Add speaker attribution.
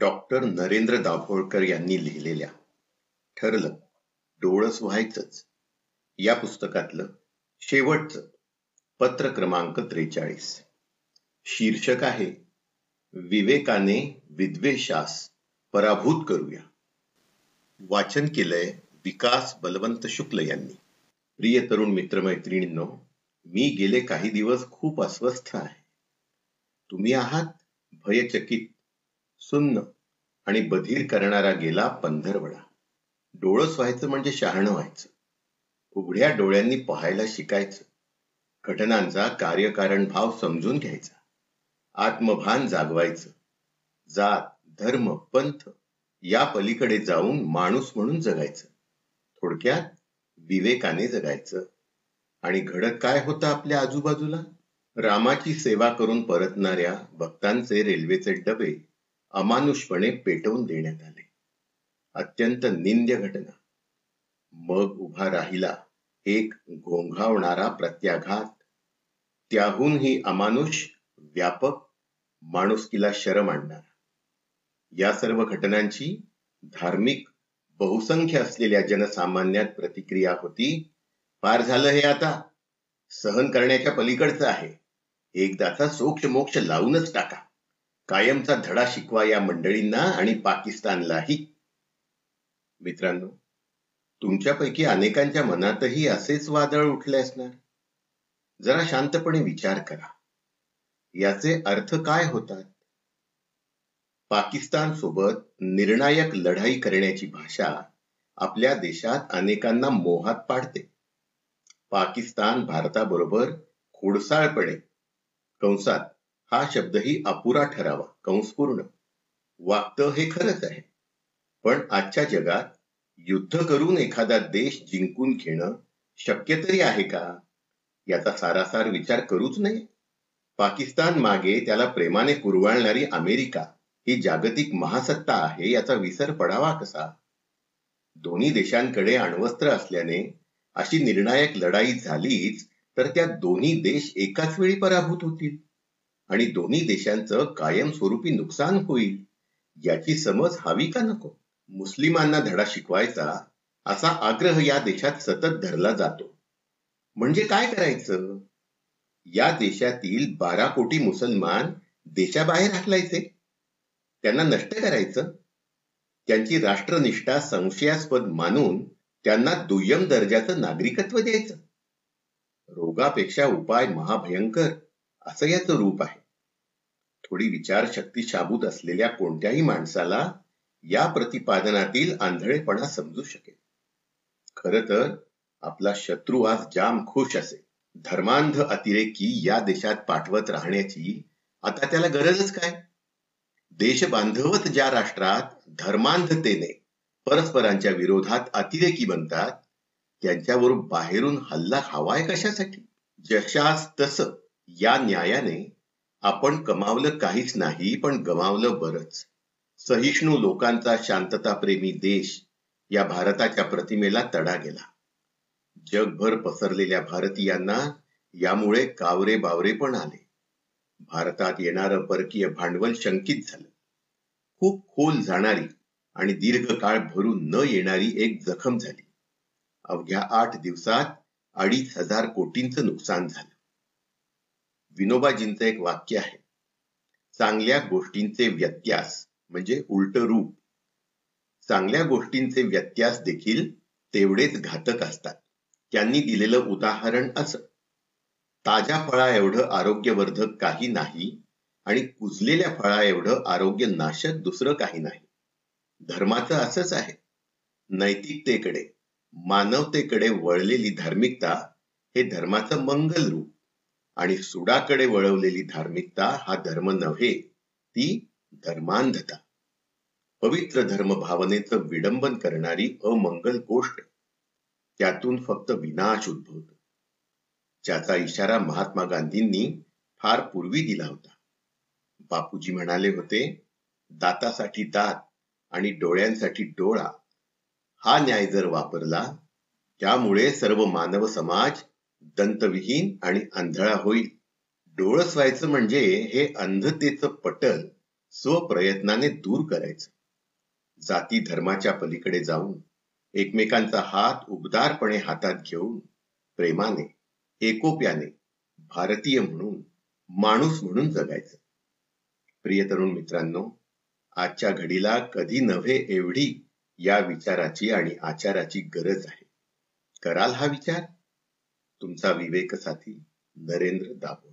Speaker 1: Doctor Narendra Dabholkar यांनी लिहिलेल्या ठरलं डोळस व्हायचंच. या पुस्तकातलं शेवटचं पत्र क्रमांक त्रेचाळीस. शीर्षक आहे विवेकाने विद्वेषास पराभूत करूया. वाचन केलंय विकास बलवंत शुक्ल यांनी. प्रिय तरुण मित्रमैत्रिणींनो मी गेले काही दिवस खूप अस्वस्थ आहे. तुम्ही आहात भयचकित सुन्न आणि बधीर करणारा गेला पंधरवडा. डोळस व्हायचं म्हणजे शहाणं व्हायचं. उघड्या डोळ्यांनी पाहायला शिकायचं. घटनांचा कार्यकारण भाव समजून घ्यायचा. आत्मभान जागवायचं. जात धर्म पंथ या पलीकडे जाऊन माणूस म्हणून जगायचं. थोडक्यात विवेकाने जगायचं. आणि घडत काय होतं आपल्या आजूबाजूला? रामाची सेवा करून परतणाऱ्या भक्तांचे रेल्वेचे डबे अमानुषपणे पेटवून देण्यात आले. अत्यंत निंद्य घटना. मग उभा राहिला एक घोंघावणारा प्रत्याघात. त्याहूनही अमानुष व्यापक माणुसकीला शरम आणणार. या सर्व घटनांची धार्मिक बहुसंख्य असलेल्या जनसामान्यात प्रतिक्रिया होती. फार झालं हे आता. सहन करण्याच्या पलीकडचं आहे. एकदाचा सोक्ष मोक्ष लावूनच टाका. कायमचा धडा शिकवा या मंडळींना आणि पाकिस्तानलाही. मित्रांनो तुमच्यापैकी अनेकांच्या मनातही असेच वादळ उठले असणार. जरा शांतपणे विचार करा. याचे अर्थ काय होतात? पाकिस्तान सोबत निर्णायक लढाई करण्याची भाषा आपल्या देशात अनेकांना मोहात पाडते. पाकिस्तान भारताबरोबर खोडसाळपणे कंसात हा शब्दही अपुरा ठरावा कंसपूर्ण. वागतं हे खरंच आहे. पण आजच्या जगात युद्ध करून एखादा देश जिंकून घेणं शक्य तरी आहे का? याचा सारासार विचार करूच नये. पाकिस्तान मागे त्याला प्रेमाने कुरवाळणारी अमेरिका ही जागतिक महासत्ता आहे याचा विसर पडावा कसा? दोन्ही देशांकडे अण्वस्त्र असल्याने अशी निर्णायक लढाई झालीच तर त्या दोन्ही देश एकाच वेळी पराभूत होतील. आणि दोन्ही देशांचं कायमस्वरूपी नुकसान होईल याची समज हवी का नको? मुस्लिमांना धडा शिकवायचा असा आग्रह या देशात सतत धरला जातो. म्हणजे काय करायचं? या देशातील बारा कोटी मुसलमान देशाबाहेर हाकलायचे? त्यांना नष्ट करायचं? त्यांची राष्ट्रनिष्ठा संशयास्पद मानून त्यांना दुय्यम दर्जाचं नागरिकत्व द्यायचं? रोगापेक्षा उपाय महाभयंकर. असं याचं रूप आहे. थोडी विचारशक्ती शाबूत असलेल्या कोणत्याही माणसाला या प्रतिपादनातील आंधळेपणा समजू शकेल. खर तर आपला शत्रू आज जाम खुश असेल. धर्मांध अतिरेकी या देशात पाठवत राहण्याची आता त्याला गरजच काय? देश बांधवत ज्या राष्ट्रात धर्मांधतेने परस्परांच्या विरोधात अतिरेकी बनतात त्यांच्यावर बाहेरून हल्ला हवाय कशासाठी? जशास तस या न्यायाने आपण कमावलं काहीच नाही पण गमावलं बरच. सहिष्णू लोकांचा शांतताप्रेमी देश या भारताच्या प्रतिमेला तडा गेला. जगभर पसरलेल्या भारतीयांना यामुळे कावरे बावरे पण आले. भारतात येणारं परकीय भांडवल शंकित झालं. खूप खोल जाणारी आणि दीर्घकाळ भरून न येणारी एक जखम झाली. अवघ्या आठ दिवसात अडीच हजार कोटींचं नुकसान झालं. विनोबाजींचं एक वाक्य आहे. चांगल्या गोष्टींचे व्यत्यास म्हणजे उलट रूप. चांगल्या गोष्टींचे व्यत्यास देखील तेवढेच घातक असतात. त्यांनी दिलेलं उदाहरण असं. ताज्या फळा एवढं आरोग्यवर्धक काही नाही आणि कुजलेल्या फळा एवढं आरोग्य नाशक दुसरं काही नाही. धर्माचं असंच आहे. नैतिकतेकडे मानवतेकडे वळलेली धार्मिकता हे धर्माचं मंगल रूप. आणि सुडाकडे वळवलेली धार्मिकता हा धर्म नव्हे ती धर्मांधता. पवित्र धर्म भावनेचं विडंबन करणारी अमंगल गोष्ट त्यातून फक्त विनाश उद्भवतो. ज्याचा इशारा महात्मा गांधींनी फार पूर्वी दिला होता. बापूजी म्हणाले होते दातासाठी दात आणि डोळ्यांसाठी डोळा हा न्याय जर वापरला त्यामुळे सर्व मानव समाज दंतविहीन आणि आंधळा होईल. डोळस व्हायचं म्हणजे हे अंधतेचं पटल स्वप्रयत्नाने दूर करायचं. जाती धर्माच्या पलीकडे जाऊन एकमेकांचा हात उबदारपणे हातात घेऊन प्रेमाने एकोप्याने भारतीय म्हणून माणूस म्हणून जगायचं. प्रिय तरुण मित्रांनो आजच्या घडीला कधी नव्हे एवढी या विचाराची आणि आचाराची गरज आहे. कराल हा विचार? तुमचा विवेक साथी नरेंद्र दाभोळ.